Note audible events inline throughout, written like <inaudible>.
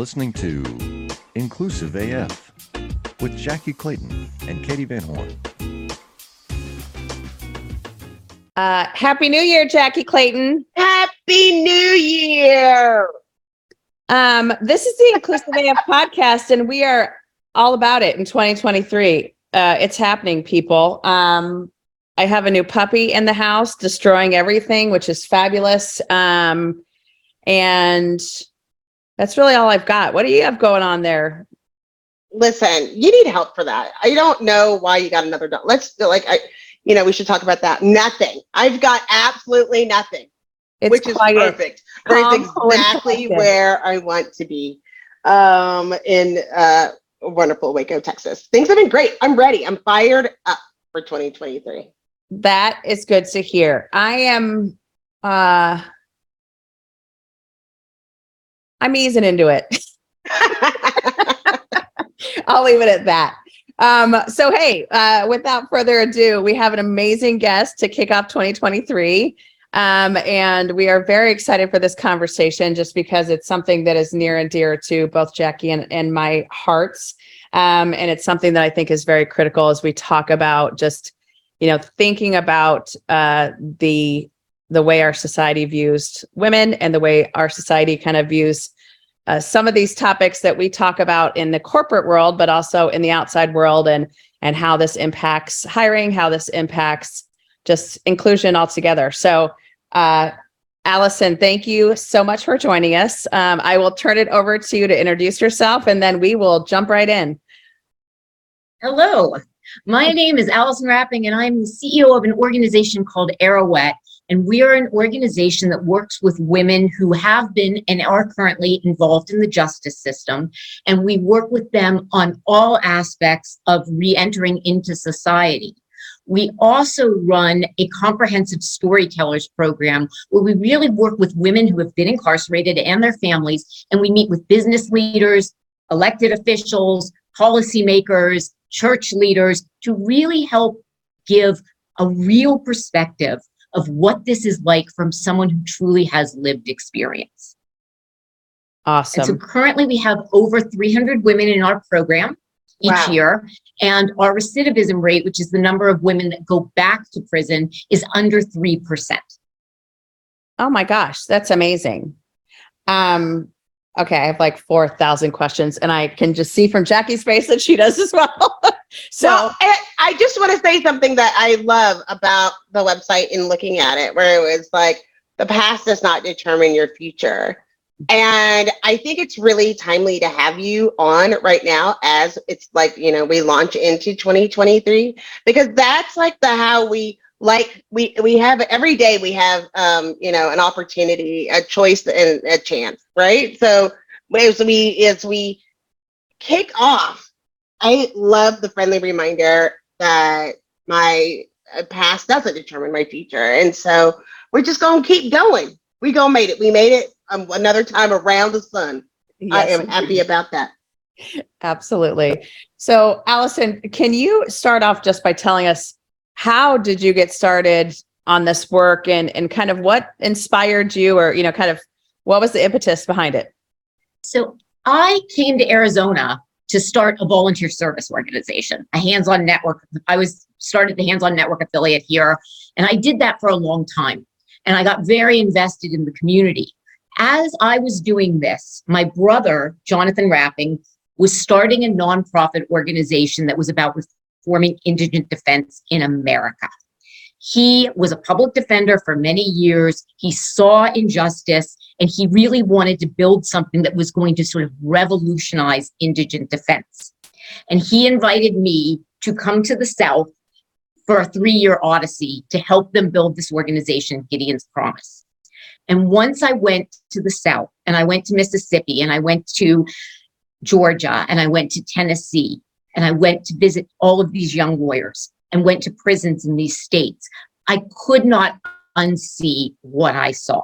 listening to Inclusive AF with Jackye Clayton and Katee Van Horn. Uh, Happy New Year, Jackye Clayton. Happy New Year. Um, this is the Inclusive AF <laughs> podcast, and we are all about it in 2023. Uh, it's happening, people. Um, I have a new puppy in the house, destroying everything, which is fabulous. Um, and that's really all I've got. What do you have going on there? Listen, you need help for that. I don't know why you got another dog. Let's like I you know, we should talk about that. Nothing. I've got absolutely nothing. It's which is perfect. Calm, exactly where I want to be. Um in uh wonderful Waco, Texas. Things have been great. I'm ready. I'm fired up for 2023. That is good to hear. I am uh I'm easing into it. <laughs> I'll leave it at that. Um, so hey, uh, without further ado, we have an amazing guest to kick off 2023. Um, and we are very excited for this conversation just because it's something that is near and dear to both Jackye and, and my hearts. Um, and it's something that I think is very critical as we talk about just, you know, thinking about uh, the the way our society views women and the way our society kind of views uh, some of these topics that we talk about in the corporate world, but also in the outside world, and and how this impacts hiring, how this impacts just inclusion altogether. So, uh, Alison, thank you so much for joining us. Um, I will turn it over to you to introduce yourself, and then we will jump right in. Hello, my name is Alison Rapping, and I'm the CEO of an organization called Arouet. And we are an organization that works with women who have been and are currently involved in the justice system. And we work with them on all aspects of re entering into society. We also run a comprehensive storytellers program where we really work with women who have been incarcerated and their families. And we meet with business leaders, elected officials, policymakers, church leaders to really help give a real perspective of what this is like from someone who truly has lived experience. And so currently we have over 300 women in our program each Wow. year. And our recidivism rate, which is the number of women that go back to prison, is under 3%. Oh my gosh, that's amazing. Um, okay, I have like 4,000 questions, and I can just see from Jackye's face that she does as well. <laughs> so, Well, I, just want to say something that I love about the website in looking at it, where it was like, the past does not determine your future. And I think it's really timely to have you on right now as it's like, you know, we launch into 2023, because that's like the how we like we we have every day we have um you know an opportunity a choice and a chance right so as we as we kick off I love the friendly reminder that my uh, past doesn't determine my future. And so we're just going to keep going. We going to make it. We made it um, another time around the sun. I am happy about that. absolutely. So, Alison, can you start off just by telling us how did you get started on this work and and kind of what inspired you or, you know, kind of what was the impetus behind it? So I came to Arizona to start a volunteer service organization, a hands-on network. I was started the hands-on network affiliate here, and I did that for a long time. And I got very invested in the community. As I was doing this, my brother, Jonathan Rapping, was starting a nonprofit organization that was about reforming indigent defense in America. He was a public defender for many years. He saw injustice and he really wanted to build something that was going to sort of revolutionize indigent defense. And he invited me to come to the South for a three year odyssey to help them build this organization, Gideon's Promise. And once I went to the South and I went to Mississippi and I went to Georgia and I went to Tennessee and I went to visit all of these young lawyers and went to prisons in these states, I could not unsee what I saw.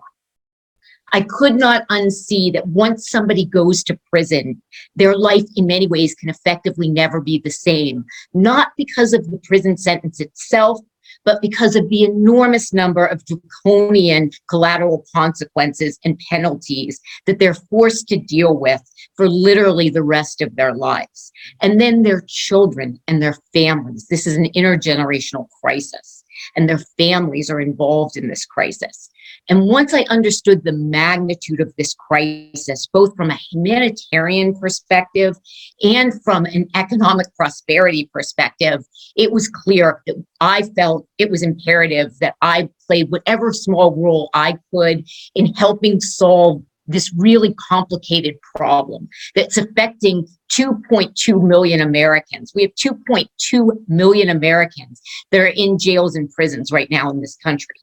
I could not unsee that once somebody goes to prison, their life in many ways can effectively never be the same, not because of the prison sentence itself, but because of the enormous number of draconian collateral consequences and penalties that they're forced to deal with for literally the rest of their lives. And then their children and their families. This is an intergenerational crisis, and their families are involved in this crisis. And once I understood the magnitude of this crisis, both from a humanitarian perspective and from an economic prosperity perspective, it was clear that I felt it was imperative that I played whatever small role I could in helping solve this really complicated problem that's affecting 2.2 million Americans. We have 2.2 million Americans that are in jails and prisons right now in this country.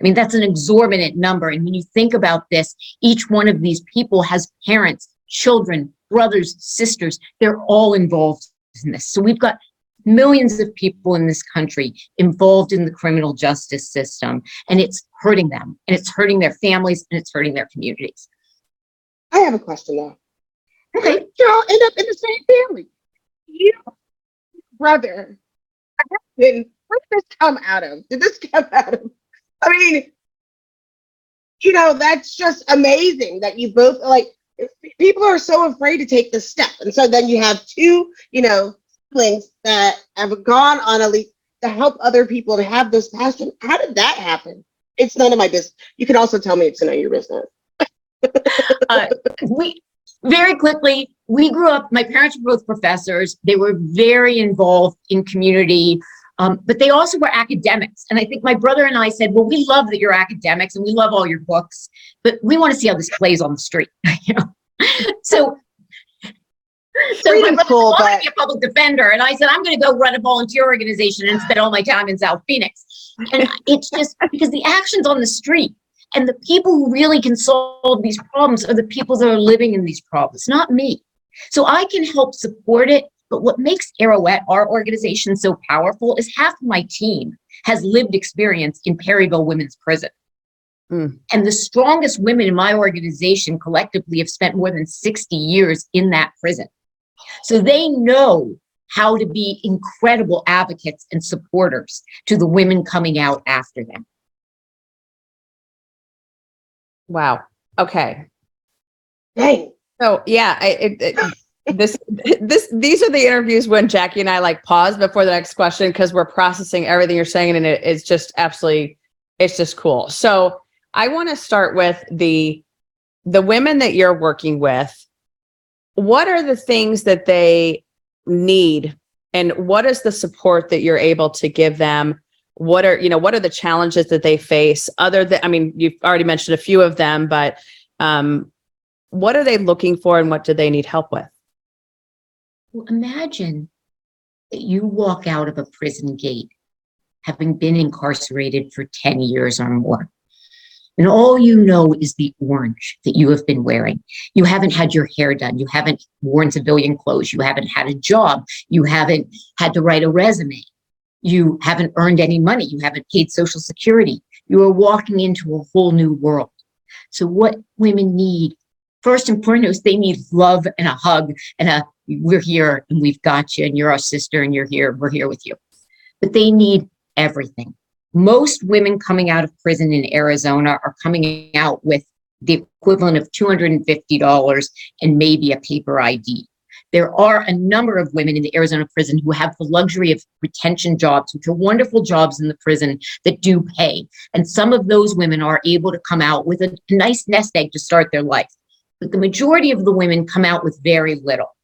I mean, that's an exorbitant number. And when you think about this, each one of these people has parents, children, brothers, sisters. They're all involved in this. So we've got millions of people in this country involved in the criminal justice system, and it's hurting them, and it's hurting their families, and it's hurting their communities. I have a question though. Okay. Y'all end up in the same family. You, brother, husband, where did this come out of? Did this come <laughs> out of? I mean, you know, that's just amazing that you both like. People are so afraid to take this step, and so then you have two, you know, siblings that have gone on a leap to help other people to have this passion. How did that happen? It's none of my business. You can also tell me it's none of your business. <laughs> uh, we very quickly we grew up my parents were both professors. They were very involved in community um, but they also were academics. And i think my brother and i said well we love that you're academics and we love all your books but we want to see how this plays on the street. <laughs> You know? So so my brother cool, wanted to be a public defender and i said i'm going to go run a volunteer organization and spend all my time in south phoenix. And it's just because the actions on the street and the people who really can solve these problems are the people that are living in these problems, not me. So I can help support it. But what makes Arouet, our organization, so powerful is half my team has lived experience in Perryville Women's Prison. Mm. And the strongest women in my organization collectively have spent more than 60 years in that prison. So they know how to be incredible advocates and supporters to the women coming out after them. Wow. Okay. Dang. So yeah, I, it, it, <gasps> this this these are the interviews when Jackye and I like pause before the next question because we're processing everything you're saying and it, it's just absolutely it's just cool. So I want to start with the the women that you're working with. What are the things that they need and what is the support that you're able to give them? What are you know what are the challenges that they face other than I mean you've already mentioned a few of them but um what are they looking for and what do they need help with? Well, imagine that you walk out of a prison gate having been incarcerated for 10 years or more. And all you know is the orange that you have been wearing. You haven't had your hair done. You haven't worn civilian clothes. You haven't had a job. You haven't had to write a resume. You haven't earned any money. You haven't paid Social Security. You are walking into a whole new world. So, what women need, first and foremost, they need love and a hug and a we're here and we've got you and you're our sister and you're here we're here with you but they need everything most women coming out of prison in arizona are coming out with the equivalent of $250 and maybe a paper id there are a number of women in the arizona prison who have the luxury of retention jobs which are wonderful jobs in the prison that do pay and some of those women are able to come out with a nice nest egg to start their life but the majority of the women come out with very little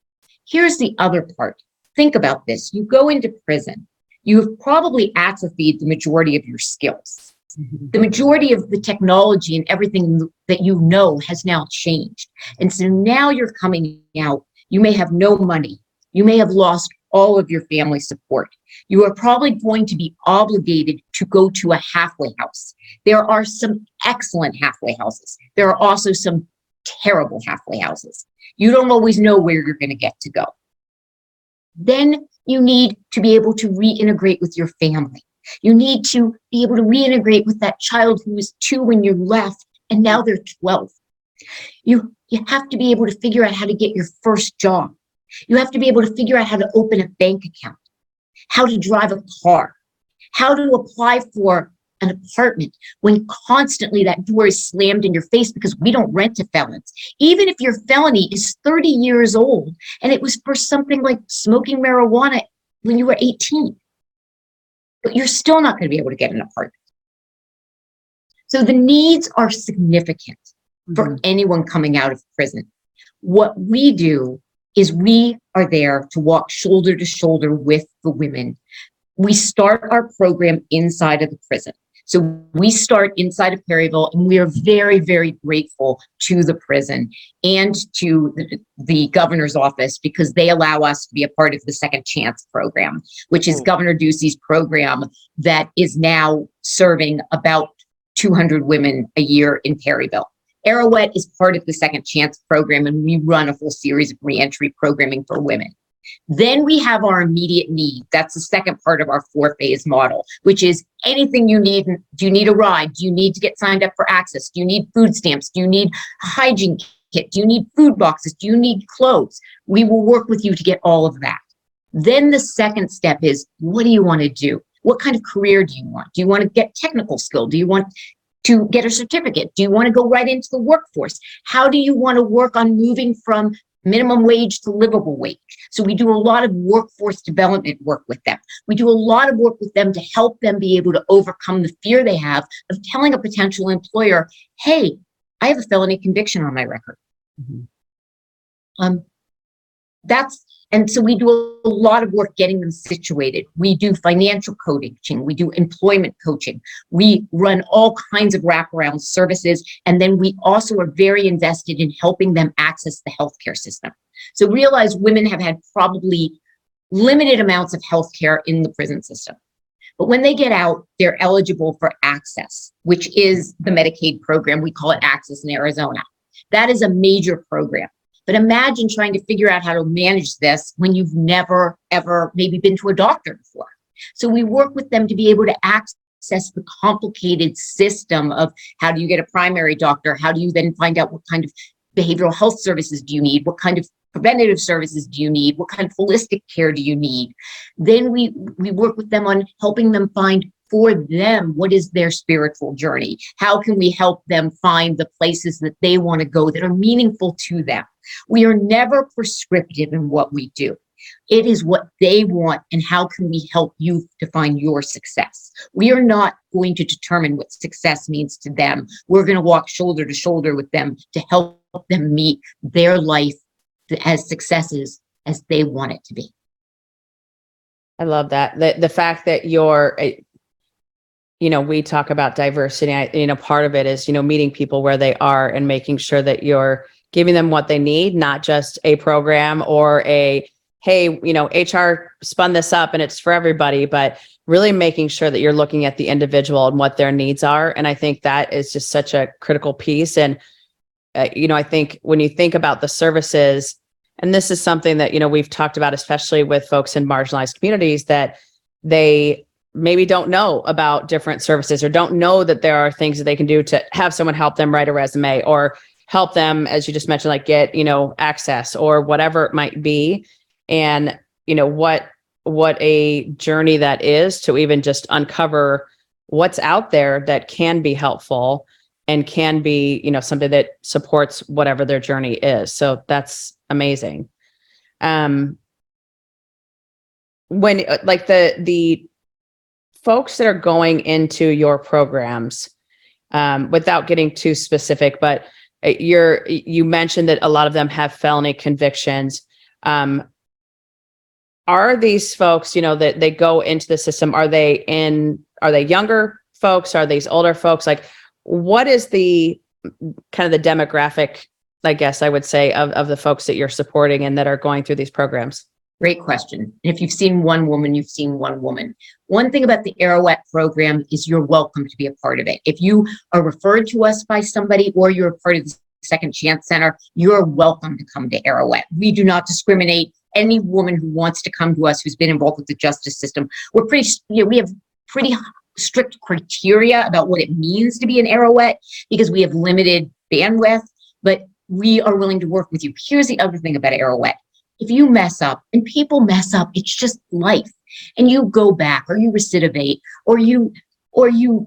Here's the other part. Think about this. You go into prison, you have probably atrophied the majority of your skills. Mm-hmm. The majority of the technology and everything that you know has now changed. And so now you're coming out. You may have no money. You may have lost all of your family support. You are probably going to be obligated to go to a halfway house. There are some excellent halfway houses. There are also some terrible halfway houses you don't always know where you're going to get to go. Then you need to be able to reintegrate with your family. You need to be able to reintegrate with that child who was two when you left and now they're 12. You, you have to be able to figure out how to get your first job. You have to be able to figure out how to open a bank account, how to drive a car, how to apply for an apartment when constantly that door is slammed in your face because we don't rent to felons. Even if your felony is 30 years old and it was for something like smoking marijuana when you were 18, but you're still not going to be able to get an apartment. So the needs are significant for mm-hmm. anyone coming out of prison. What we do is we are there to walk shoulder to shoulder with the women. We start our program inside of the prison. So we start inside of Perryville and we are very, very grateful to the prison and to the, the governor's office because they allow us to be a part of the second chance program, which is. Governor Ducey's program that is now serving about 200 women a year in Perryville. Arouet is part of the Second Chance program, and we run a full series of reentry programming for women. Then we have our immediate need. That's the second part of our four phase model, which is anything you need. Do you need a ride? Do you need to get signed up for AHCCCS? Do you need food stamps? Do you need a hygiene kit? Do you need food boxes? Do you need clothes? We will work with you to get all of that. Then the second step is what do you want to do? What kind of career do you want? Do you want to get technical skill? Do you want to get a certificate? Do you want to go right into the workforce? How do you want to work on moving from minimum wage to livable wage? So we do a lot of workforce development work with them. We do a lot of work with them to help them be able to overcome the fear they have of telling a potential employer, hey, I have a felony conviction on my record. Um, that's and so we do a lot of work getting them situated. We do financial coaching, we do employment coaching, we run all kinds of wraparound services, and then we also are very invested in helping them access the healthcare system. So realize women have had probably limited amounts of healthcare in the prison system. But when they get out, they're eligible for AHCCCS, which is the Medicaid program. We call it AHCCCS in Arizona. That is a major program. But imagine trying to figure out how to manage this when you've never, ever maybe been to a doctor before. So we work with them to be able to access the complicated system of how do you get a primary doctor? How do you then find out what kind of behavioral health services do you need? What kind of preventative services do you need? What kind of holistic care do you need? Then we, we work with them on helping them find for them what is their spiritual journey? How can we help them find the places that they want to go that are meaningful to them? We are never prescriptive in what we do. It is what they want, and how can we help you define your success? We are not going to determine what success means to them. We're going to walk shoulder to shoulder with them to help them meet their life as successes as they want it to be. I love that. The the fact that you're, uh, you know, we talk about diversity. I, you know, part of it is you know meeting people where they are and making sure that you're giving them what they need, not just a program or a hey, you know, HR spun this up and it's for everybody, but really making sure that you're looking at the individual and what their needs are. And I think that is just such a critical piece. And uh, you know, I think when you think about the services and this is something that you know we've talked about especially with folks in marginalized communities that they maybe don't know about different services or don't know that there are things that they can do to have someone help them write a resume or help them as you just mentioned like get you know access or whatever it might be. And you know what what a journey that is to even just uncover what's out there that can be helpful and can be you know something that supports whatever their journey is. So that's amazing. Um when uh, like the the folks that are going into your programs um without getting too specific but you're you mentioned that a lot of them have felony convictions. Um are these folks you know that they go into the system are they in are they younger folks? Are these older folks? Like what is the kind of the demographic i guess i would say of, of the folks that you're supporting and that are going through these programs Great question. And if you've seen one woman, you've seen one woman. One thing about the Arouet program is you're welcome to be a part of it. If you are referred to us by somebody or you're a part of the Second Chance Center, you're welcome to come to Arouet. We do not discriminate. Any woman who wants to come to us who's been involved with the justice system, we're pretty, you know, we have pretty strict criteria about what it means to be an Arouet because we have limited bandwidth, but we are willing to work with you. Here's the other thing about Arouet if you mess up and people mess up, it's just life. and you go back or you recidivate or you or you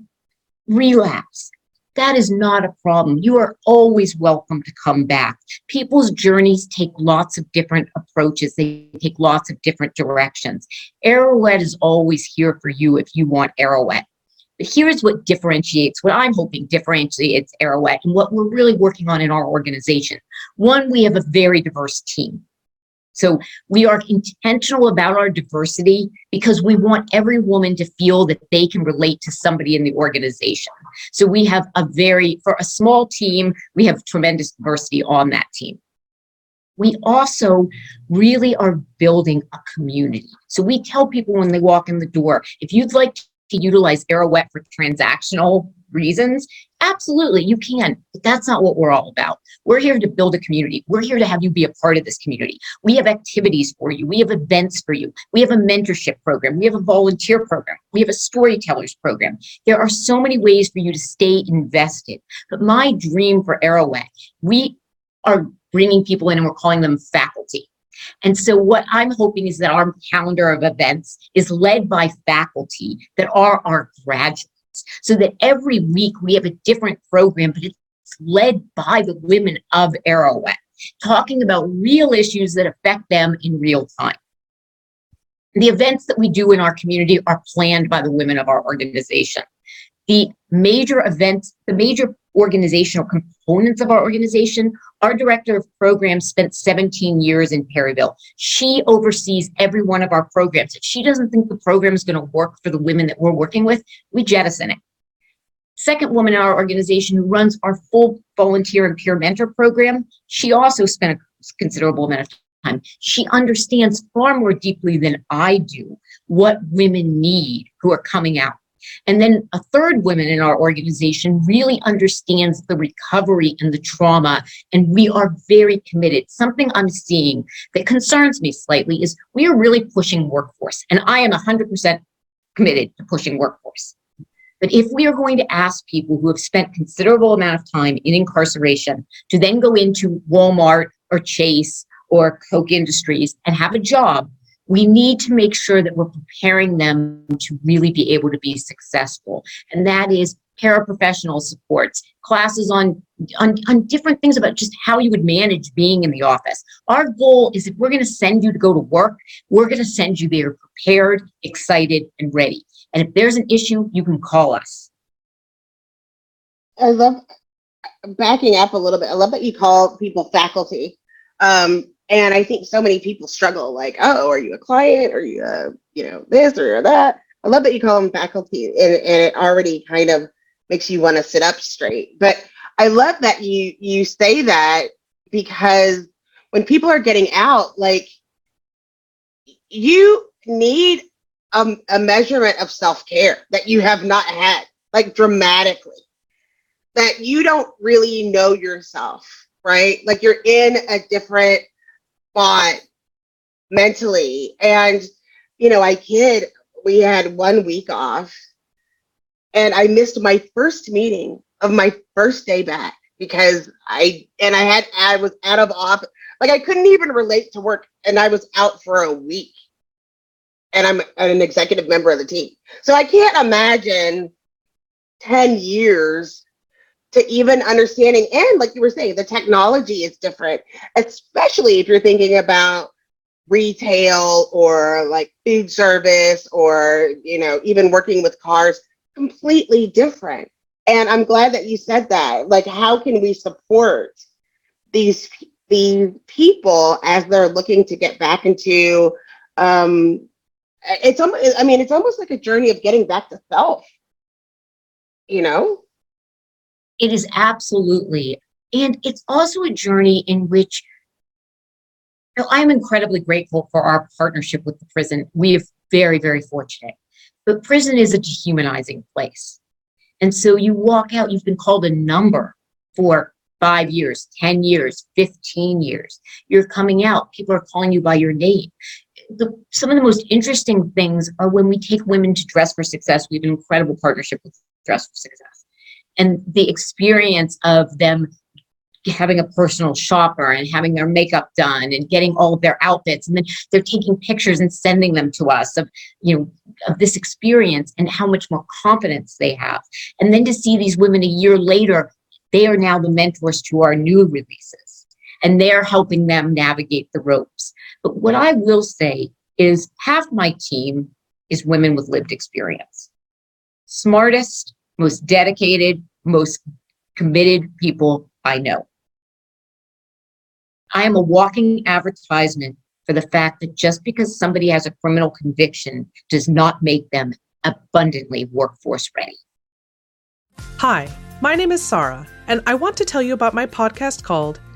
relapse. That is not a problem. You are always welcome to come back. People's journeys take lots of different approaches. They take lots of different directions. Arouet is always here for you if you want Arouet. But here's what differentiates what i'm hoping differentiates Arouet and what we're really working on in our organization. One we have a very diverse team so we are intentional about our diversity because we want every woman to feel that they can relate to somebody in the organization. So we have a very, for a small team, we have tremendous diversity on that team. We also really are building a community. So we tell people when they walk in the door, if you'd like to utilize Arouet for transactional reasons, absolutely you can. But that's not what we're all about. We're here to build a community. We're here to have you be a part of this community. We have activities for you. We have events for you. We have a mentorship program. We have a volunteer program. We have a storytellers program. There are so many ways for you to stay invested. But my dream for Arouet, we are bringing people in and we're calling them faculty. And so what I'm hoping is that our calendar of events is led by faculty that are our graduates so that every week we have a different program, but it's led by the women of Arouet, talking about real issues that affect them in real time. The events that we do in our community are planned by the women of our organization. The major events, the major organizational components of our organization, our director of programs spent 17 years in Perryville. She oversees every one of our programs. If she doesn't think the program is going to work for the women that we're working with, we jettison it. Second woman in our organization who runs our full volunteer and peer mentor program, she also spent a considerable amount of time. She understands far more deeply than I do what women need who are coming out. And then a third woman in our organization really understands the recovery and the trauma. And we are very committed. Something I'm seeing that concerns me slightly is we are really pushing workforce. And I am 100% committed to pushing workforce. But if we are going to ask people who have spent considerable amount of time in incarceration to then go into Walmart or Chase or Koch Industries and have a job, we need to make sure that we're preparing them to really be able to be successful. And that is paraprofessional supports, classes on, on, on different things about just how you would manage being in the office. Our goal is if we're going to send you to go to work, we're going to send you there prepared, excited, and ready. And if there's an issue, you can call us. I love backing up a little bit. I love that you call people faculty. Um, and I think so many people struggle like, oh, are you a client? Are you a, you know, this or that? I love that you call them faculty and, and it already kind of makes you want to sit up straight. But I love that you you say that because when people are getting out, like you need a, a measurement of self-care that you have not had, like dramatically. That you don't really know yourself, right? Like you're in a different spot mentally. And, you know, I kid, we had one week off. And I missed my first meeting of my first day back because I and I had I was out of office like I couldn't even relate to work and I was out for a week. And I'm an executive member of the team. So I can't imagine 10 years to even understanding and like you were saying the technology is different especially if you're thinking about retail or like food service or you know even working with cars completely different. And i'm glad that you said that. Like how can we support these these people as they're looking to get back into um it's almost i mean it's almost like a journey of getting back to self you know It is absolutely. And it's also a journey in which you know, I'm incredibly grateful for our partnership with the prison. We are very, very fortunate. But prison is a dehumanizing place. And so you walk out, you've been called a number for five years, 10 years, 15 years. You're coming out, people are calling you by your name. The, some of the most interesting things are when we take women to Dress for Success. We have an incredible partnership with Dress for Success and the experience of them having a personal shopper and having their makeup done and getting all of their outfits and then they're taking pictures and sending them to us of you know of this experience and how much more confidence they have. And then to see these women a year later they are now the mentors to our new releases and they're helping them navigate the ropes. But what i will say is half my team is women with lived experience. Smartest most dedicated most committed people I know. I am a walking advertisement for the fact that just because somebody has a criminal conviction does not make them abundantly workforce ready. Hi, my name is Sarah, and I want to tell you about my podcast called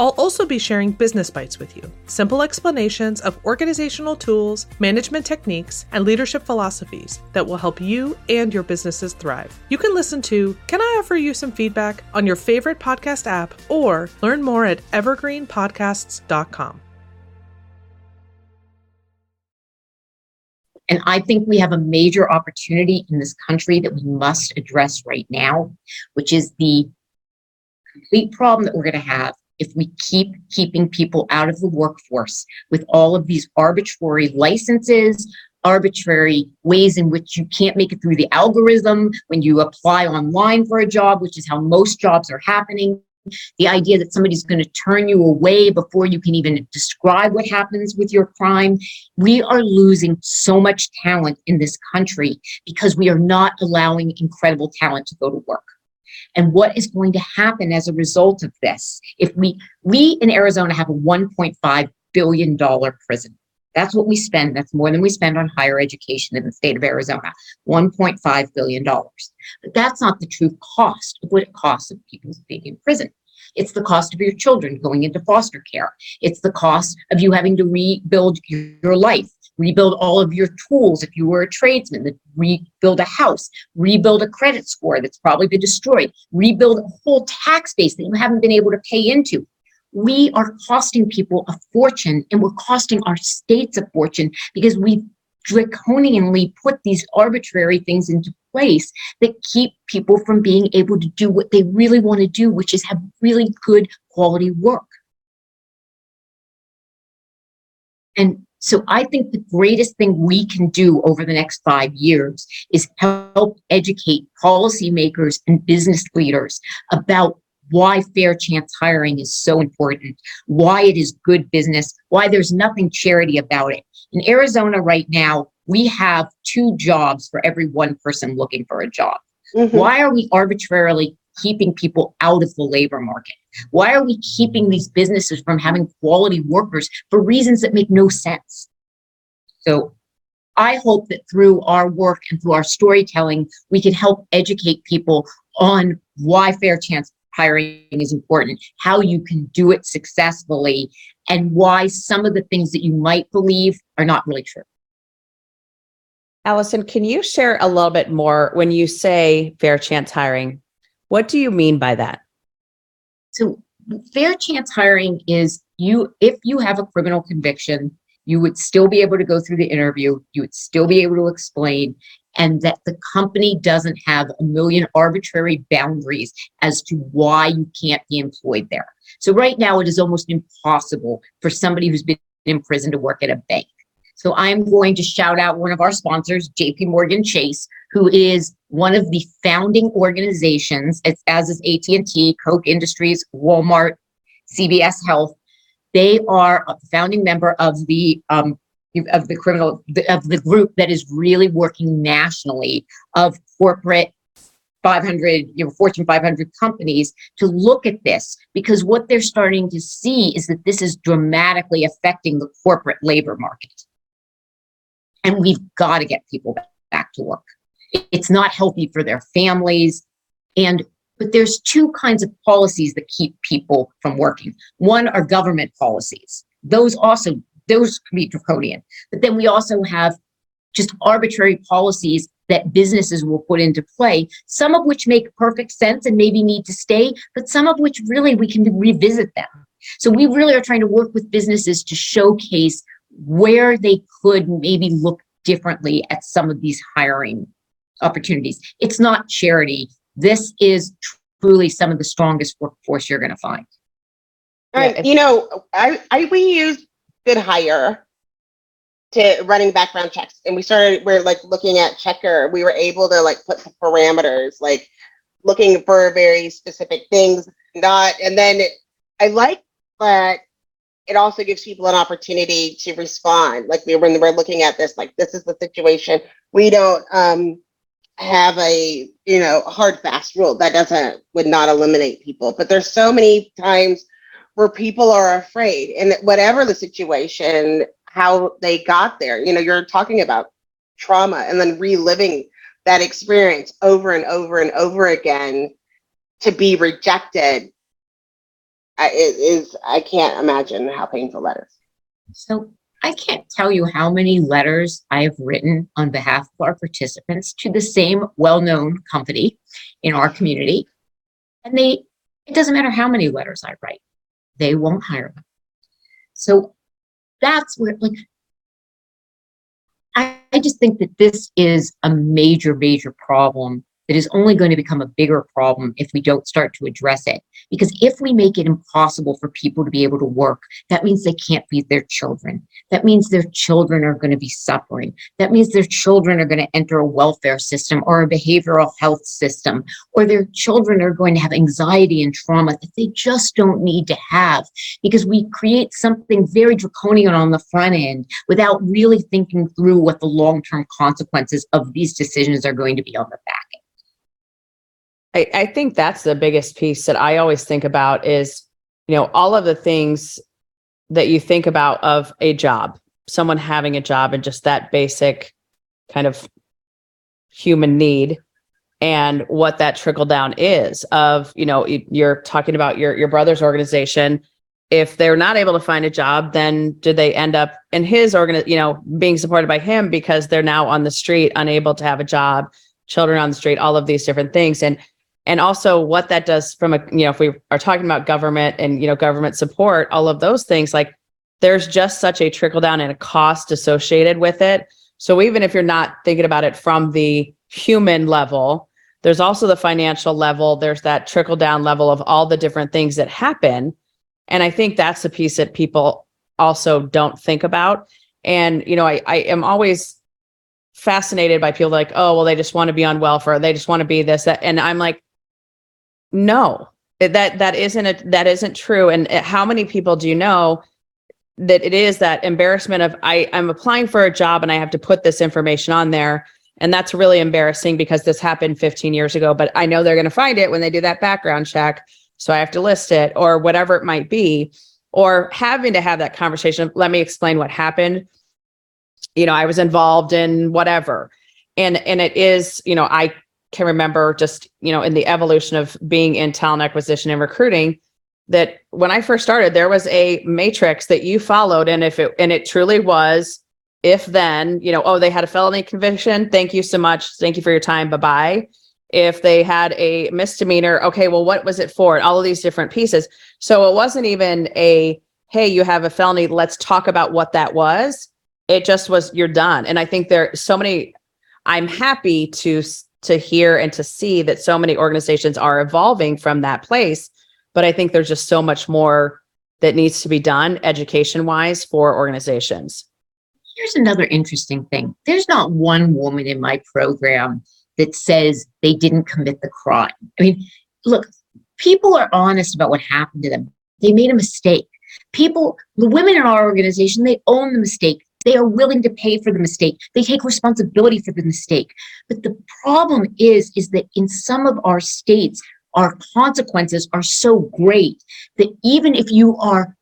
I'll also be sharing business bites with you simple explanations of organizational tools, management techniques, and leadership philosophies that will help you and your businesses thrive. You can listen to Can I Offer You Some Feedback on your favorite podcast app or learn more at evergreenpodcasts.com. And I think we have a major opportunity in this country that we must address right now, which is the complete problem that we're going to have if we keep keeping people out of the workforce with all of these arbitrary licenses, arbitrary ways in which you can't make it through the algorithm when you apply online for a job, which is how most jobs are happening. The idea that somebody's going to turn you away before you can even describe what happens with your crime. We are losing so much talent in this country because we are not allowing incredible talent to go to work and what is going to happen as a result of this. If we we in Arizona have a 1.5 billion dollar prison. That's what we spend. That's more than we spend on higher education in the state of Arizona. $1.5 billion. But that's not the true cost of what it costs of people being in prison. It's the cost of your children going into foster care. It's the cost of you having to rebuild your life rebuild all of your tools if you were a tradesman, rebuild a house, rebuild a credit score that's probably been destroyed, rebuild a whole tax base that you haven't been able to pay into. We are costing people a fortune and we're costing our states a fortune because we've draconianly put these arbitrary things into place that keep people from being able to do what they really want to do, which is have really good quality work. And so I think the greatest thing we can do over the next five years is help educate policymakers and business leaders about why fair chance hiring is so important, why it is good business, why there's nothing charity about it. In Arizona right now, we have two jobs for every one person looking for a job. Mm-hmm. Why are we arbitrarily keeping people out of the labor market? Why are we keeping these businesses from having quality workers for reasons that make no sense? So I hope that through our work and through our storytelling, we can help educate people on why fair chance hiring is important, how you can do it successfully, and why some of the things that you might believe are not really true. Alison, can you share a little bit more when you say fair chance hiring? What do you mean by that? So, fair chance hiring is you if you have a criminal conviction, you would still be able to go through the interview, you would still be able to explain, and that the company doesn't have a million arbitrary boundaries as to why you can't be employed there. So, right now, it is almost impossible for somebody who's been in prison to work at a bank. So, I'm going to shout out one of our sponsors, JP Morgan Chase, who is one of the founding organizations, as, is AT&T, Koch Industries, Walmart, CVS Health. They are a founding member of the um, of the criminal of the group that is really working nationally of corporate 500 you know fortune 500 companies to look at this because what they're starting to see is that this is dramatically affecting the corporate labor market and we've got to get people back to work it's not healthy for their families. And but there's two kinds of policies that keep people from working. One are government policies. Those also those can be draconian. But then we also have just arbitrary policies that businesses will put into play, some of which make perfect sense and maybe need to stay, but some of which really we can revisit them. So we really are trying to work with businesses to showcase where they could maybe look differently at some of these hiring opportunities. It's not charity. This is truly some of the strongest workforce you're going to find. All right, Yeah, you know, I, I we use Good Hire to running background checks, and we started. We're like looking at Checkr. We were able to like put the parameters, like looking for very specific things. Not, and then I like that it also gives people an opportunity to respond. Like we when we're looking at this, like this is the situation. We don't um have a you know hard fast rule that doesn't would not eliminate people, but there's so many times where people are afraid and whatever the situation how they got there you know you're talking about trauma and then reliving that experience over and over and over again to be rejected I, it is i can't imagine how painful that is So I can't tell you how many letters I have written on behalf of our participants to the same well-known company in our community. And they, it doesn't matter how many letters I write, they won't hire them. So that's where, like, I, I just think that this is a major, major problem that is only going to become a bigger problem if we don't start to address it. Because if we make it impossible for people to be able to work, that means they can't feed their children. That means their children are going to be suffering. That means their children are going to enter a welfare system or a behavioral health system, or their children are going to have anxiety and trauma that they just don't need to have because we create something very draconian on the front end without really thinking through what the long term consequences of these decisions are going to be on the back. I, I think that's the biggest piece that I always think about is, you know, all of the things that you think about of a job, someone having a job and just that basic kind of human need and what that trickle down is of, you know, you're talking about your your brother's organization. If they're not able to find a job, then do they end up in his organ, you know, being supported by him because they're now on the street, unable to have a job, children on the street, all of these different things. And and also what that does from a you know if we are talking about government and you know government support all of those things like there's just such a trickle down and a cost associated with it so even if you're not thinking about it from the human level there's also the financial level there's that trickle down level of all the different things that happen and i think that's the piece that people also don't think about and you know i, I am always fascinated by people like oh well they just want to be on welfare they just want to be this that. and i'm like no that that isn't a, that isn't true. And how many people do you know that it is that embarrassment of i i'm applying for a job and i have to put this information on there? And that's really embarrassing because this happened 15 years ago but i know they're going to find it when they do that background check. So i have to list it or whatever it might be. Or having to have that conversation let me explain what happened. You know i was involved in whatever. And and it is you know i can remember just you know in the evolution of being in talent acquisition and recruiting that when i first started there was a matrix that you followed and if it and it truly was if then you know oh they had a felony conviction thank you so much thank you for your time bye bye if they had a misdemeanor okay well what was it for? And all of these different pieces. So it wasn't even a hey you have a felony let's talk about what that was. It just was you're done. And i think there so many i'm happy to to hear and to see that so many organizations are evolving from that place but i think there's just so much more that needs to be done education wise for organizations Here's another interesting thing. There's not one woman in my program that says they didn't commit the crime. I mean, look, people are honest about what happened to them. They made a mistake. People, the women in our organization, they own the mistake. They are willing to pay for the mistake. They take responsibility for the mistake. But the problem is, is that in some of our states, our consequences are so great that even if you are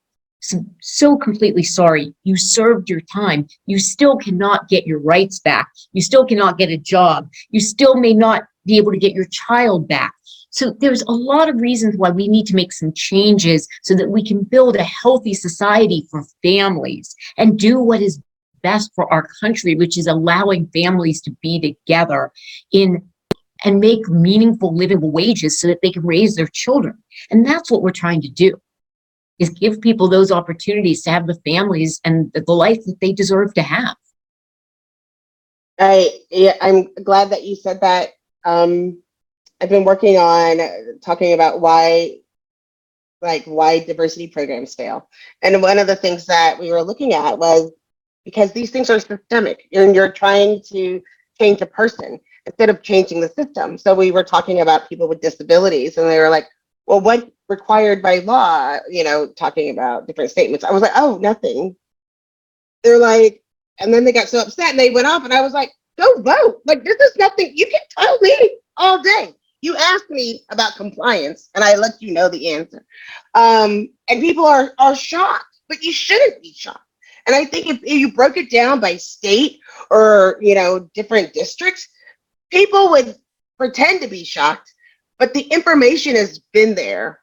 so, completely sorry. You served your time. You still cannot get your rights back. You still cannot get a job. You still may not be able to get your child back. So there's a lot of reasons why we need to make some changes so that we can build a healthy society for families and do what is best for our country, which is allowing families to be together in and make meaningful livable wages so that they can raise their children. And that's what we're trying to do is give people those opportunities to have the families and the life that they deserve to have. I yeah, I'm glad that you said that. Um, I've been working on talking about why, like, why diversity programs fail. And one of the things that we were looking at was because these things are systemic, and you're trying to change a person instead of changing the system. So we were talking about people with disabilities, and they were like, "Well, what required by law?" You know, talking about different statements. I was like, "Oh, nothing." They're like, and then they got so upset and they went off, and I was like, "Go vote! Like this is nothing. You can tell me all day. You asked me about compliance, and I let you know the answer. Um, and people are are shocked, but you shouldn't be shocked. And I think if, if you broke it down by state or you know different districts, people would pretend to be shocked, but the information has been there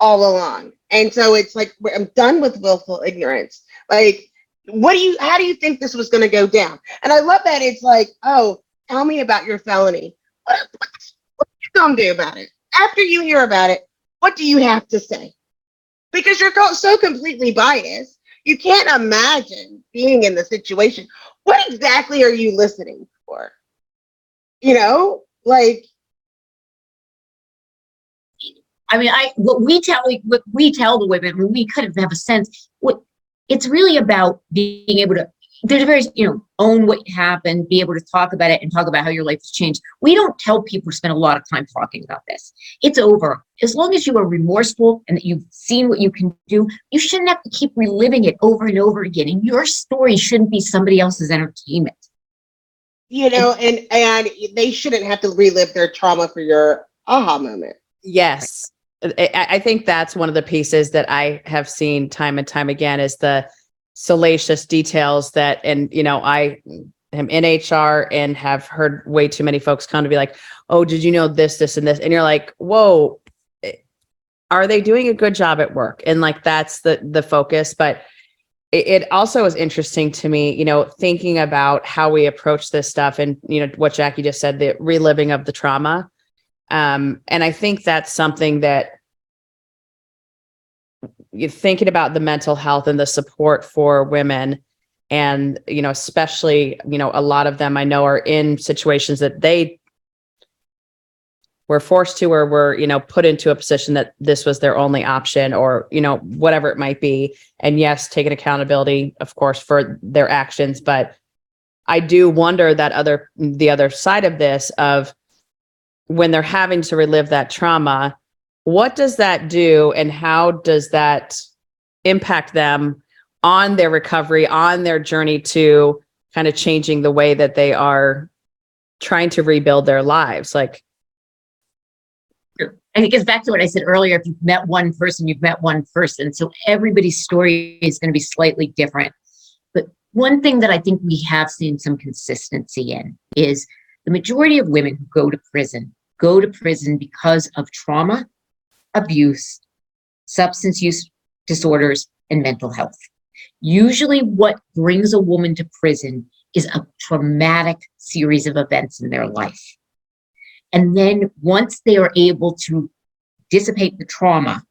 all along. And so it's like I'm done with willful ignorance. Like, what do you? How do you think this was going to go down? And I love that it's like, oh, tell me about your felony. What, what, what are you going to do about it? After you hear about it, what do you have to say? Because you're so completely biased, you can't imagine being in the situation. What exactly are you listening for? You know, like I mean, I what we tell what we tell the women when we kind of have a sense what it's really about being able to there's a very you know own what happened be able to talk about it and talk about how your life has changed. We don't tell people to spend a lot of time talking about this. It's over. As long as you are remorseful and that you've seen what you can do you shouldn't have to keep reliving it over and over again and your story shouldn't be somebody else's entertainment. You know and and they shouldn't have to relive their trauma for your aha moment. Yes. I, I think that's one of the pieces that I have seen time and time again is the salacious details that, and you know, I am in HR and have heard way too many folks come to be like, "Oh, did you know this, this, and this?" And you're like, "Whoa, eh, are they doing a good job at work?" And like that's the the focus, but it, also is interesting to me, you know, thinking about how we approach this stuff, and you know what Jackye just said, the reliving of the trauma. Um, and I think that's something that thinking about the mental health and the support for women. And you know especially you know a lot of them i know are in situations that they were forced to or were you know put into a position that this was their only option or you know whatever it might be. And yes taking accountability of course for their actions. But i do wonder that other the other side of this of when they're having to relive that trauma what does that do and how does that impact them on their recovery on their journey to kind of changing the way that they are trying to rebuild their lives like and it gets back to what I said earlier. If you've met one person, you've met one person. So everybody's story is going to be slightly different. But one thing that I think we have seen some consistency in is the majority of women who go to prison go to prison because of trauma, abuse, substance use disorders, and mental health. Usually, what brings a woman to prison is a traumatic series of events in their life. And then once they are able to dissipate the trauma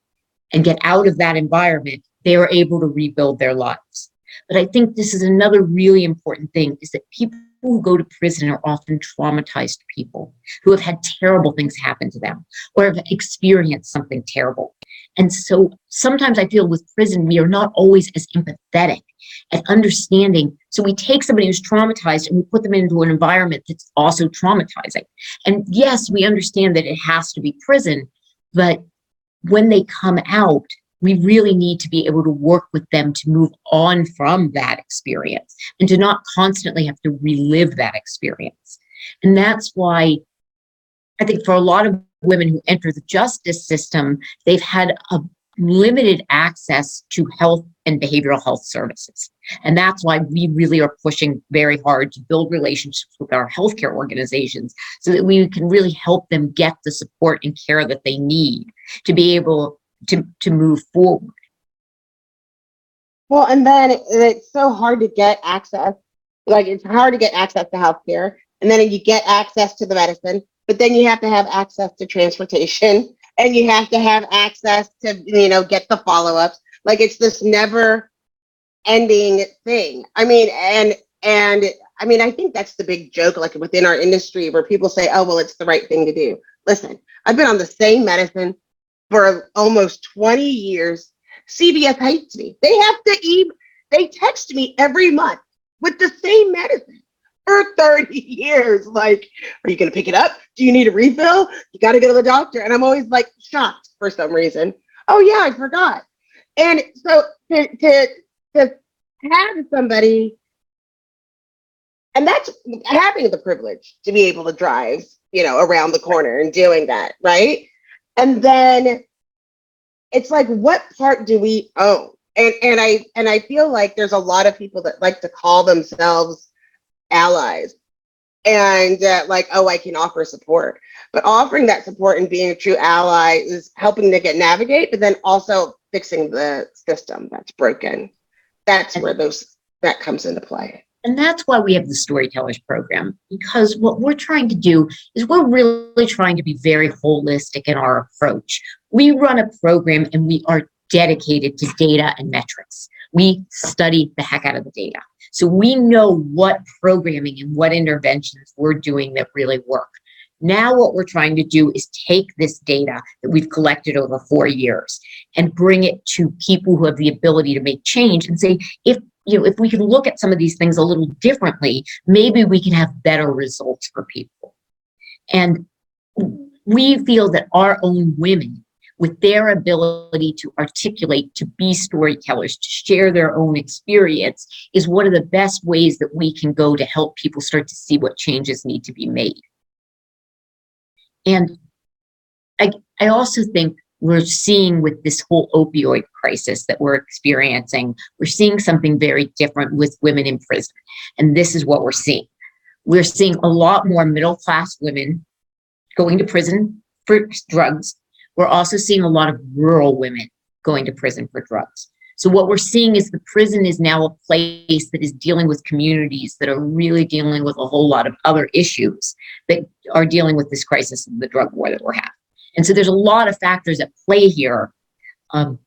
and get out of that environment, they are able to rebuild their lives. But I think this is another really important thing is that people who go to prison are often traumatized people who have had terrible things happen to them or have experienced something terrible. And so sometimes I feel with prison, we are not always as empathetic at understanding. So we take somebody who's traumatized and we put them into an environment that's also traumatizing. And yes, we understand that it has to be prison, but when they come out, we really need to be able to work with them to move on from that experience and to not constantly have to relive that experience. And that's why I think for a lot of women who enter the justice system, they've had a limited access to health and behavioral health services. And that's why we really are pushing very hard to build relationships with our healthcare organizations so that we can really help them get the support and care that they need to be able to, to move forward. Well, and then it- it's so hard to get access. Like it's hard to get access to healthcare, and then you get access to the medicine, but then you have to have access to transportation, <laughs> and you have to have access to you know get the follow ups. Like it's this never ending thing. I mean, and and I mean, I think that's the big joke, like within our industry, where people say, "Oh, well, it's the right thing to do." Listen, I've been on the same medicine for almost 20 years. CVS hates me. They have to e- they text me every month with the same medicine for 30 <laughs> years. Like, are you gonna pick it up? Do you need a refill? You gotta go to the doctor. And I'm always like shocked for some reason. Oh yeah, I forgot. And so to to to have somebody and that's having the privilege to be able to drive, you know, around the corner and doing that, right? And then it's like what part do we own? And and i and i feel like there's a lot of people that like to call themselves allies and uh, like oh i can offer support. But offering that support and being a true ally is helping to get navigate but then also fixing the system that's broken. That's where those that comes into play And that's why we have the Storytellers program, because what we're trying to do is we're really trying to be very holistic in our approach. We run a program and we are dedicated to data and metrics. We study the heck out of the data. So we know what programming and what interventions we're doing that really work. Now, what we're trying to do is take this data that we've collected over four years and bring it to people who have the ability to make change and say, if you know, if we can look at some of these things a little differently, maybe we can have better results for people. And we feel that our own women, with their ability to articulate, to be storytellers, to share their own experience, is one of the best ways that we can go to help people start to see what changes need to be made. And I, I also think we're seeing with this whole opioid crisis that we're experiencing, we're seeing something very different with women in prison. And this is what we're seeing. We're seeing a lot more middle class women going to prison for drugs. We're also seeing a lot of rural women going to prison for drugs. So what we're seeing is the prison is now a place that is dealing with communities that are really dealing with a whole lot of other issues that are dealing with this crisis of the drug war that we're having. And so there's a lot of factors at play here. Um,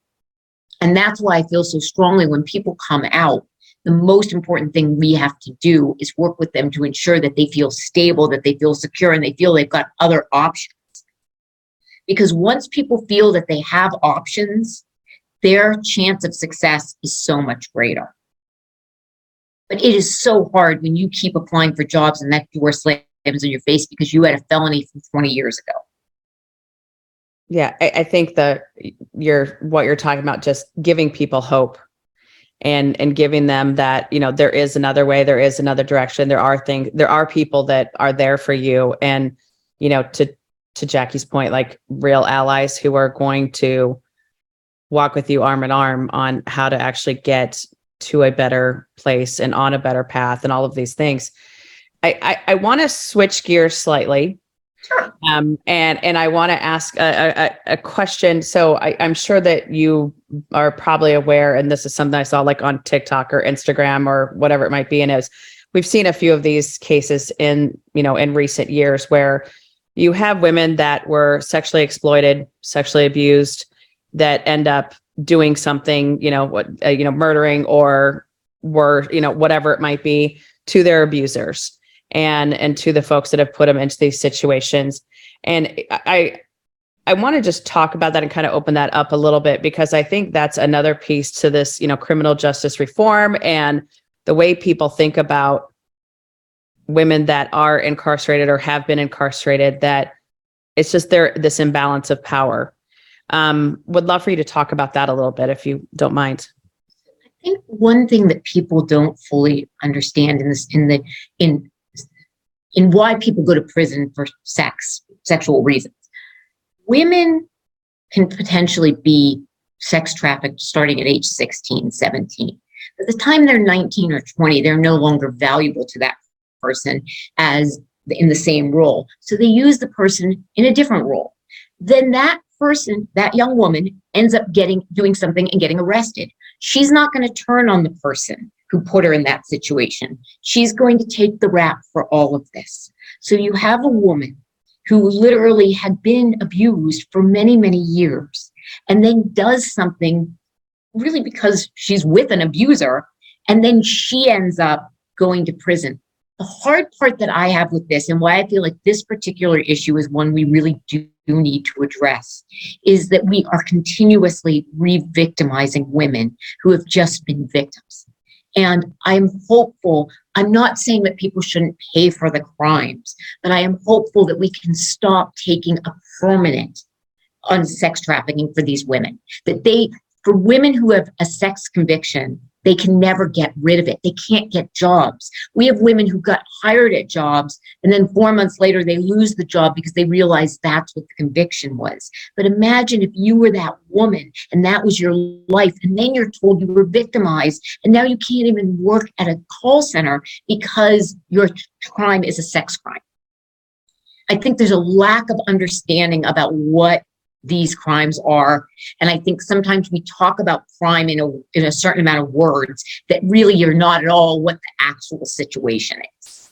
and that's why I feel so strongly when people come out, the most important thing we have to do is work with them to ensure that they feel stable, that they feel secure, and they feel they've got other options. Because once people feel that they have options, their chance of success is so much greater. But it is so hard when you keep applying for jobs and that door slams in your face because you had a felony from 20 years ago. Yeah, I, I think that you're what you're talking about, just giving people hope and and giving them that, you know, there is another way, there is another direction. There are things, there are people that are there for you. And, you know, to to Jackye's point, like real allies who are going to walk with you arm in arm on how to actually get to a better place and on a better path and all of these things. I I, I want to switch gears slightly Sure. um, and and I want to ask a, a, a question. So I, I'm sure that you are probably aware, and this is something I saw like on TikTok or Instagram or whatever it might be, and is we've seen a few of these cases in you know in recent years where you have women that were sexually exploited, sexually abused, that end up doing something, you know, what uh, you know, murdering or were you know whatever it might be to their abusers and and to the folks that have put them into these situations. And i i want to just talk about that and kind of open that up a little bit because i think that's another piece to this you know criminal justice reform and the way people think about women that are incarcerated or have been incarcerated that it's just there this imbalance of power. Um would love for you to talk about that a little bit if you don't mind. I think one thing that people don't fully understand in this in the in in why people go to prison for sex, sexual reasons. Women can potentially be sex trafficked starting at age 16, 17. At the time they're 19 or 20, they're no longer valuable to that person as in the same role. So they use the person in a different role. Then that person, that young woman, ends up getting doing something and getting arrested. She's not going to turn on the person who put her in that situation. She's going to take the rap for all of this. So you have a woman who literally had been abused for many, many years and then does something really because she's with an abuser and then she ends up going to prison. The hard part that I have with this and why I feel like this particular issue is one we really do need to address is that we are continuously re victimizing women who have just been victims. And I'm hopeful, I'm not saying that people shouldn't pay for the crimes, but I am hopeful that we can stop taking a permanent on sex trafficking for these women. That they, for women who have a sex conviction, they can never get rid of it. They can't get jobs. We have women who got hired at jobs and then four months later they lose the job because they realize that's what the conviction was. But imagine if you were that woman and that was your life, and then you're told you were victimized, and now you can't even work at a call center because your crime is a sex crime. I think there's a lack of understanding about what these crimes are. And I think sometimes we talk about crime in a, in a certain amount of words that really are not at all what the actual situation is.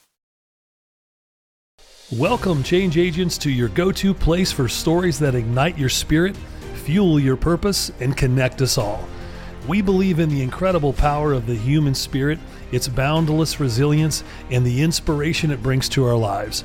Welcome, change agents, to your go to place for stories that ignite your spirit, fuel your purpose, and connect us all. We believe in the incredible power of the human spirit, its boundless resilience, and the inspiration it brings to our lives.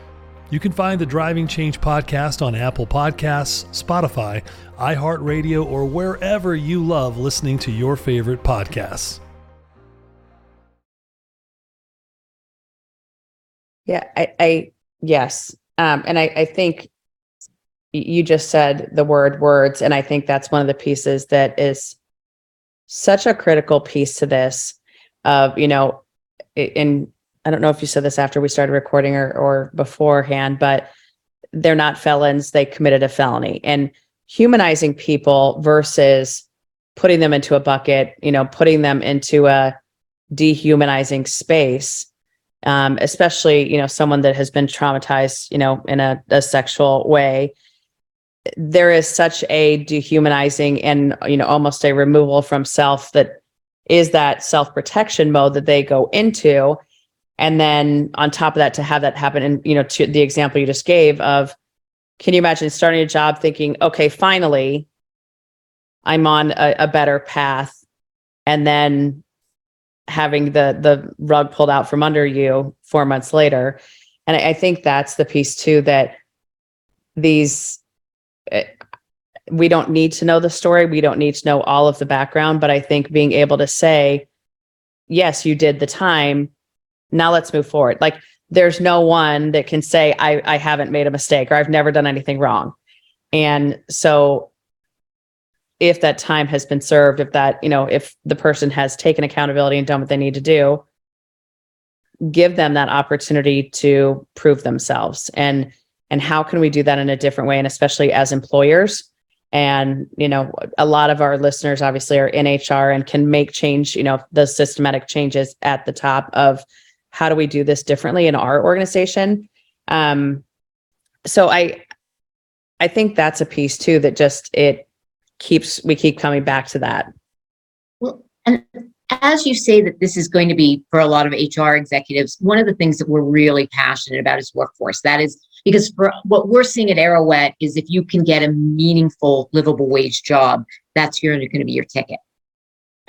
You can find the Driving Change podcast on Apple Podcasts, Spotify, iHeartRadio, or wherever you love listening to your favorite podcasts. Yeah, I, I yes. Um, and I, I think you just said the word words, and I think that's one of the pieces that is such a critical piece to this of, you know, and I don't know if you said this after we started recording or, or beforehand, but they're not felons, they committed a felony. And humanizing people versus putting them into a bucket, you know, putting them into a dehumanizing space um, especially you know someone that has been traumatized you know in a, a sexual way there is such a dehumanizing and you know almost a removal from self that is that self protection mode that they go into and then on top of that to have that happen and you know to the example you just gave of can you imagine starting a job thinking okay finally i'm on a, a better path. And then having the the rug pulled out from under you four months later. And i, I think that's the piece too that these uh, we don't need to know the story. We don't need to know all of the background. But i think being able to say yes you did the time now let's move forward like there's no one that can say i i haven't made a mistake or i've never done anything wrong and so if that time has been served, if that, you know, if the person has taken accountability and done what they need to do, give them that opportunity to prove themselves. And and how can we do that in a different way and especially as employers? And, you know, a lot of our listeners obviously are in HR and can make change, you know, the systematic changes at the top of how do we do this differently in our organization? Um, so I I think that's a piece too that just it keeps we keep coming back to that. Well, and as you say that this is going to be for a lot of HR executives, one of the things that we're really passionate about is workforce. That is because for what we're seeing at Arouet is if you can get a meaningful, livable wage job, that's going to be your ticket.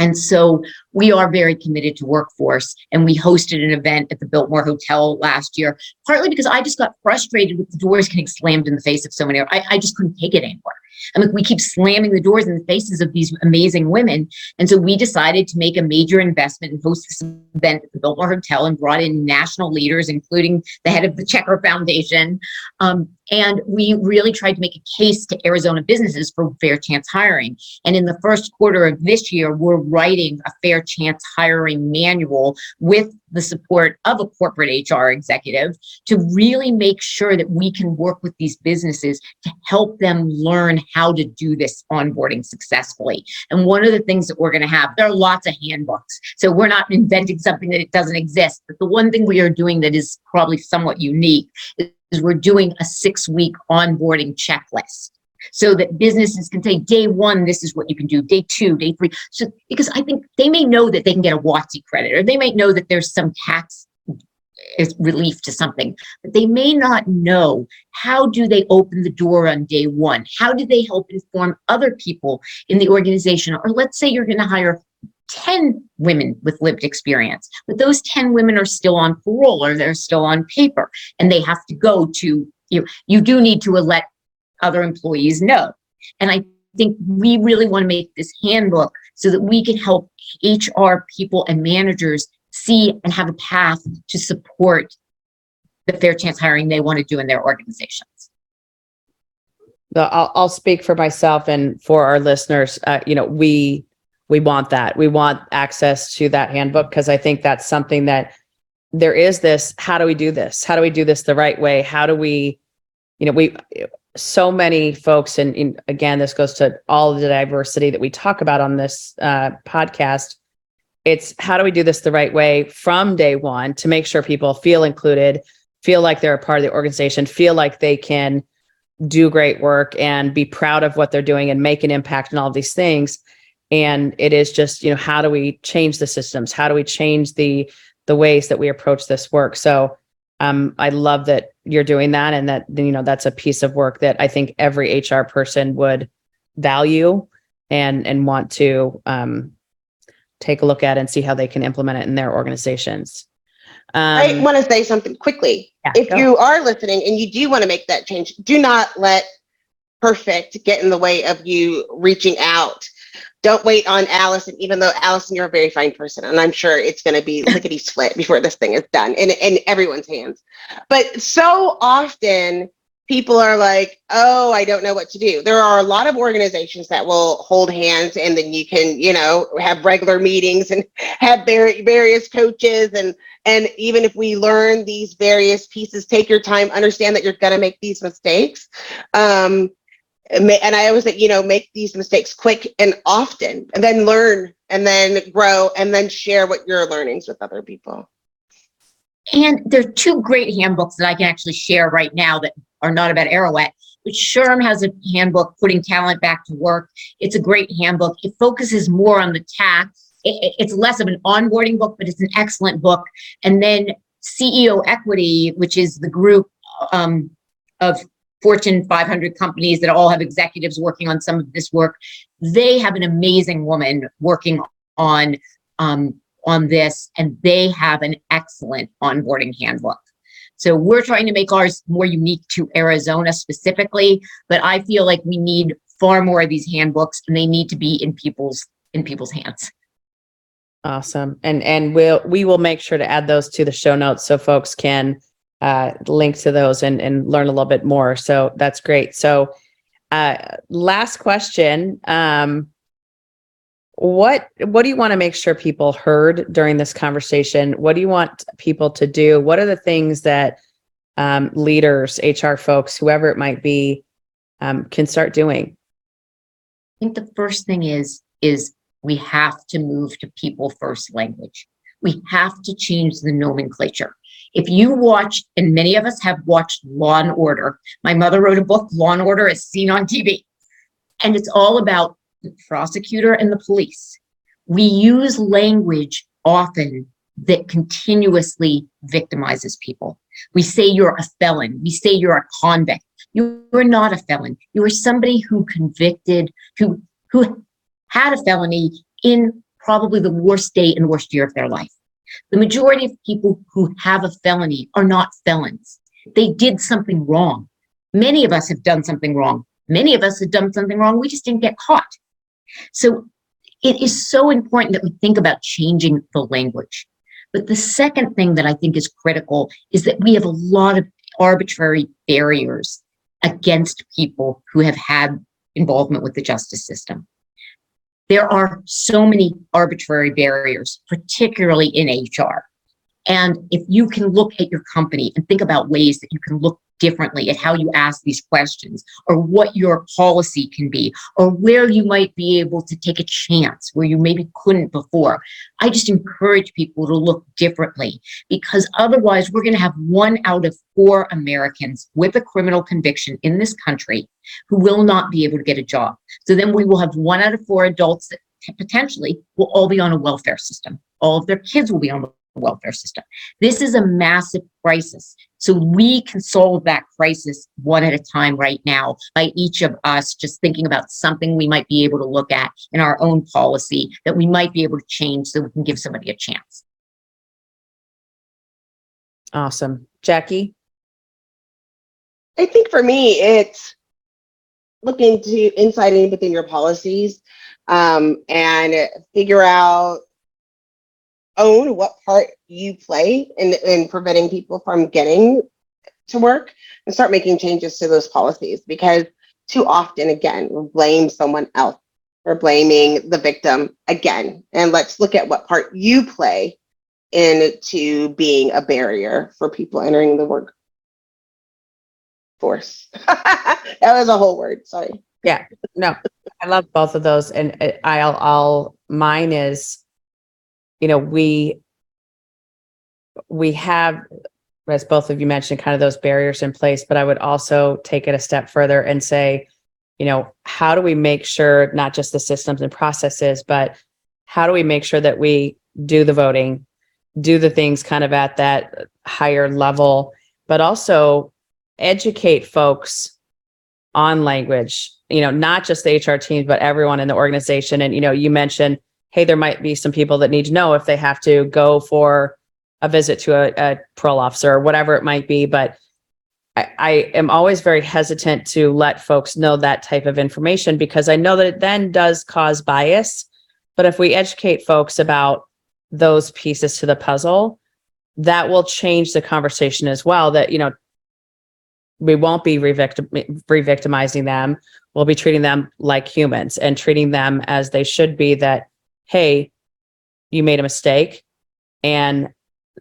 And so we are very committed to workforce. And we hosted an event at the Biltmore Hotel last year, partly because I just got frustrated with the doors getting slammed in the face of so many. I, I just couldn't take it anymore. I mean, we keep slamming the doors in the faces of these amazing women. And so we decided to make a major investment and host this event at the Biltmore Hotel and brought in national leaders, including the head of the Checkr Foundation. Um, and we really tried to make a case to Arizona businesses for fair chance hiring. And in the first quarter of this year, we're writing a fair chance hiring manual with the support of a corporate HR executive to really make sure that we can work with these businesses to help them learn how to do this onboarding successfully. And one of the things that we're going to have, there are lots of handbooks. So we're not inventing something that it doesn't exist. But the one thing we are doing that is probably somewhat unique is we're doing a six week onboarding checklist so that businesses can say day one this is what you can do day two day three so because i think they may know that they can get a WOTC credit or they might know that there's some tax relief to something but they may not know how do they open the door on day one how do they help inform other people in the organization or let's say you're going to hire 10 women with lived experience, but those 10 women are still on parole or they're still on paper and they have to go to you. You do need to let other employees know. And I think we really want to make this handbook so that we can help HR people and managers see and have a path to support the fair chance hiring they want to do in their organizations. I'll, I'll speak for myself and for our listeners. Uh, you know, we we want that. We want access to that handbook because I think that's something that there is this how do we do this? How do we do this the right way? How do we, you know, we so many folks, and, and again, this goes to all the diversity that we talk about on this uh, podcast. It's how do we do this the right way from day one to make sure people feel included, feel like they're a part of the organization, feel like they can do great work and be proud of what they're doing and make an impact and all of these things. And it is just you know how do we change the systems? How do we change the the ways that we approach this work? So um, i love that you're doing that and that you know that's a piece of work that i think every hr person would value and and want to um, take a look at and see how they can implement it in their organizations um, I want to say something quickly. yeah, if you are listening and you do want to make that change, do not let perfect get in the way of you reaching out. Don't wait on Alison, even though Alison, you're a very fine person, and I'm sure it's going to be lickety split before this thing is done in, in everyone's hands. But so often people are like, oh, I don't know what to do. There are a lot of organizations that will hold hands and then you can, you know, have regular meetings and <laughs> have var- various coaches and and even if we learn these various pieces, take your time, understand that you're going to make these mistakes. Um, and I always say, you know, make these mistakes quick and often, and then learn, and then grow, and then share what your learnings with other people. And there are two great handbooks that I can actually share right now that are not about Arouet. But SHRM has a handbook, Putting Talent Back to Work. It's a great handbook. It focuses more on the tax. It- it's less of an onboarding book, but it's an excellent book. And then CEO Equity, which is the group um, of Fortune 500 companies that all have executives working on some of this work, they have an amazing woman working on um, on this, and they have an excellent onboarding handbook. So we're trying to make ours more unique to Arizona specifically, but I feel like we need far more of these handbooks, and they need to be in people's in people's hands. Awesome. And and we'll we will make sure to add those to the show notes so folks can uh, link to those and and learn a little bit more. So that's great. So uh, last question. Um, what what do you want to make sure people heard during this conversation? What do you want people to do? What are the things that um, leaders, HR folks, whoever it might be, um, can start doing? I think the first thing is is we have to move to people first language. We have to change the nomenclature. If you watch, and many of us have watched Law and Order. My mother wrote a book, Law and Order as seen on TV. And it's all about the prosecutor and the police. We use language often that continuously victimizes people. We say you're a felon. We say you're a convict. You are not a felon. You are somebody who convicted, who who had a felony in probably the worst day and worst year of their life. The majority of people who have a felony are not felons. They did something wrong. Many of us have done something wrong. Many of us have done something wrong. We just didn't get caught. So it is so important that we think about changing the language. But the second thing that I think is critical is that we have a lot of arbitrary barriers against people who have had involvement with the justice system. There are so many arbitrary barriers, particularly in HR. And if you can look at your company and think about ways that you can look differently at how you ask these questions or what your policy can be or where you might be able to take a chance where you maybe couldn't before. I just encourage people to look differently because otherwise we're going to have one out of four Americans with a criminal conviction in this country who will not be able to get a job. So then we will have one out of four adults that potentially will all be on a welfare system. All of their kids will be on welfare system. This is a massive crisis. So we can solve that crisis one at a time right now by each of us just thinking about something we might be able to look at in our own policy that we might be able to change so we can give somebody a chance. Awesome. Jackye? I think for me, it's looking to inside in within your policies um, and figure out own what part you play in, in preventing people from getting to work and start making changes to those policies because too often again we blame someone else we're blaming the victim again. And let's look at what part you play into being a barrier for people entering the workforce. <laughs> That was a whole word sorry. Yeah, no, I love both of those. And uh, I'll, I'll, mine is, you know, we, we have, as both of you mentioned, kind of those barriers in place, but I would also take it a step further and say, you know, how do we make sure not just the systems and processes, but how do we make sure that we do the voting, do the things kind of at that higher level, but also educate folks on language, you know, not just the HR teams, but everyone in the organization. And, you know, you mentioned, hey, there might be some people that need to know if they have to go for a visit to a, a parole officer or whatever it might be. But I, I am always very hesitant to let folks know that type of information because I know that it then does cause bias. But if we educate folks about those pieces to the puzzle, that will change the conversation as well. That, you know, we won't be revictim- re-victimizing them. We'll be treating them like humans and treating them as they should be that, hey, you made a mistake. And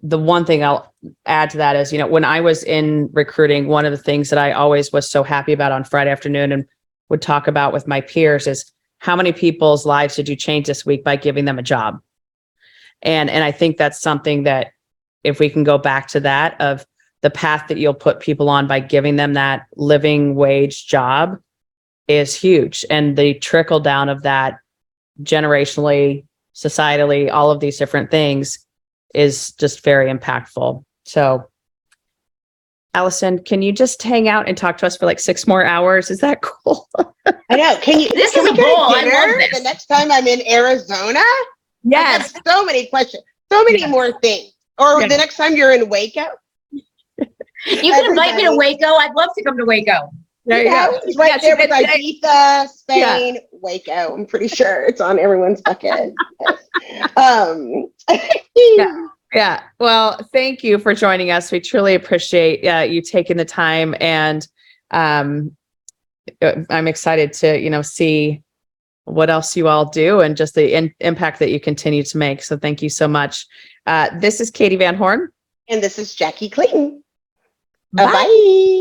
the one thing I'll add to that is, you know, when I was in recruiting, one of the things that I always was so happy about on Friday afternoon and would talk about with my peers is how many people's lives did you change this week by giving them a job? And and I think that's something that if we can go back to that of the path that you'll put people on by giving them that living wage job is huge. And the trickle down of that generationally, societally, all of these different things is just very impactful. So, Alison, can you just hang out and talk to us for like six more hours? Is that <laughs> cool? I know. Can you? This can is we a get goal. I dinner love this. The next time I'm in Arizona. I yes. have so many questions. So many Yes. more things. Or Yeah. the next time you're in Waco. You can invite me to Waco. I'd love to come to Waco. There you Yeah, go. It's right Yes, there with Ibiza, Spain, Waco. I'm pretty sure it's on everyone's bucket. <laughs> um, Yeah. Yeah. Well, thank you for joining us. We truly appreciate uh, you taking the time, and um, uh, I'm excited to you know see what else you all do and just the in- impact that you continue to make. So thank you so much. Uh, this is Katee Van Horn. and this is Jackye Clayton. Bye. Bye.